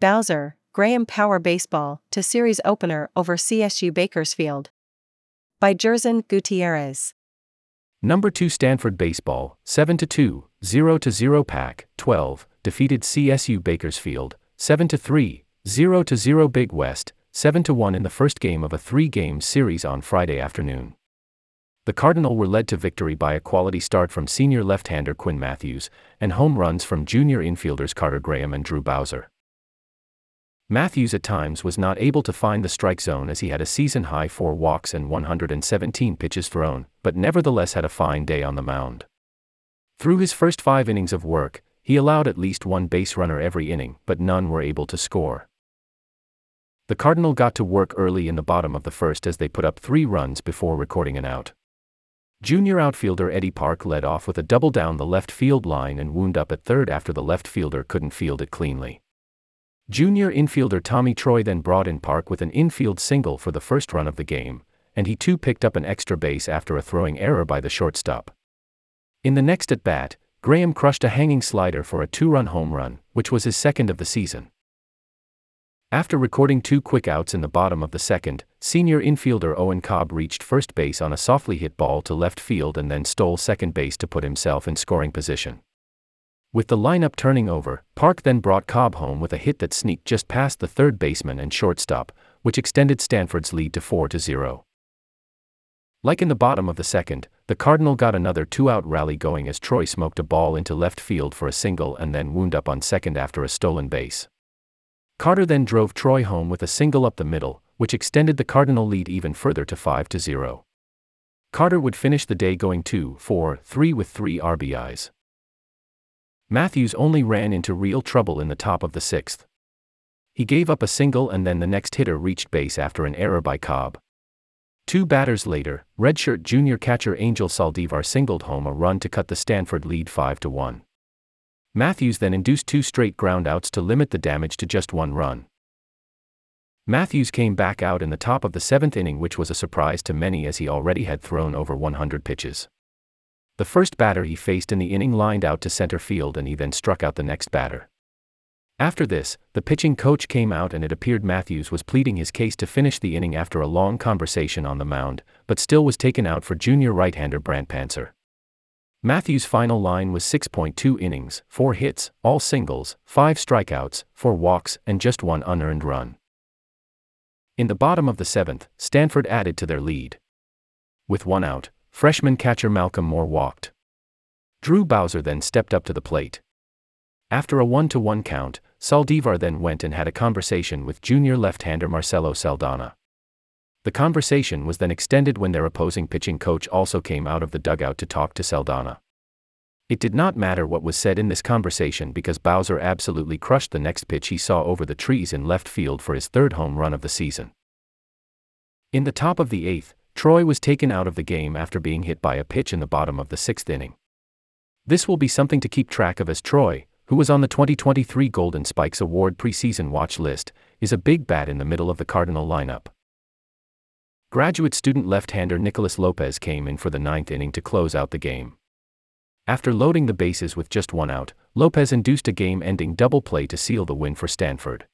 Bowser, Graham Power Baseball to series opener over CSU Bakersfield. By Jerson Gutierrez. Number 2 Stanford Baseball, 7 2, 0 0 Pac 12, defeated CSU Bakersfield, 7 3, 0 0 Big West, 7 1 in the first game of a three game series on Friday afternoon. The Cardinal were led to victory by a quality start from senior left hander Quinn Matthews and home runs from junior infielders Carter Graham and Drew Bowser. Matthews at times was not able to find the strike zone as he had a season high four walks and 117 pitches thrown, but nevertheless had a fine day on the mound. Through his first five innings of work, he allowed at least one base runner every inning, but none were able to score. The Cardinal got to work early in the bottom of the first as they put up three runs before recording an out. Junior outfielder Eddie Park led off with a double down the left field line and wound up at third after the left fielder couldn't field it cleanly. Junior infielder Tommy Troy then brought in Park with an infield single for the first run of the game, and he too picked up an extra base after a throwing error by the shortstop. In the next at bat, Graham crushed a hanging slider for a two run home run, which was his second of the season. After recording two quick outs in the bottom of the second, senior infielder Owen Cobb reached first base on a softly hit ball to left field and then stole second base to put himself in scoring position. With the lineup turning over, Park then brought Cobb home with a hit that sneaked just past the third baseman and shortstop, which extended Stanford's lead to 4 0. Like in the bottom of the second, the Cardinal got another two out rally going as Troy smoked a ball into left field for a single and then wound up on second after a stolen base. Carter then drove Troy home with a single up the middle, which extended the Cardinal lead even further to 5 0. Carter would finish the day going 2 4 3 with three RBIs. Matthews only ran into real trouble in the top of the sixth. He gave up a single and then the next hitter reached base after an error by Cobb. Two batters later, redshirt junior catcher Angel Saldivar singled home a run to cut the Stanford lead 5 to 1. Matthews then induced two straight groundouts to limit the damage to just one run. Matthews came back out in the top of the seventh inning, which was a surprise to many as he already had thrown over 100 pitches. The first batter he faced in the inning lined out to center field and he then struck out the next batter. After this, the pitching coach came out and it appeared Matthews was pleading his case to finish the inning after a long conversation on the mound, but still was taken out for junior right-hander Brandt Pancer. Matthews' final line was 6.2 innings, 4 hits, all singles, 5 strikeouts, 4 walks, and just one unearned run. In the bottom of the seventh, Stanford added to their lead. With one out, freshman catcher Malcolm Moore walked. Drew Bowser then stepped up to the plate. After a 1 to 1 count, Saldivar then went and had a conversation with junior left hander Marcelo Saldana. The conversation was then extended when their opposing pitching coach also came out of the dugout to talk to Saldana. It did not matter what was said in this conversation because Bowser absolutely crushed the next pitch he saw over the trees in left field for his third home run of the season. In the top of the eighth, Troy was taken out of the game after being hit by a pitch in the bottom of the sixth inning. This will be something to keep track of as Troy, who was on the 2023 Golden Spikes Award preseason watch list, is a big bat in the middle of the Cardinal lineup. Graduate student left-hander Nicholas Lopez came in for the ninth inning to close out the game. After loading the bases with just one out, Lopez induced a game-ending double play to seal the win for Stanford.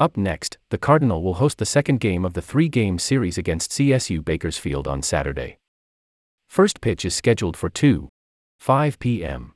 Up next, the Cardinal will host the second game of the three game series against CSU Bakersfield on Saturday. First pitch is scheduled for 2 5 p.m.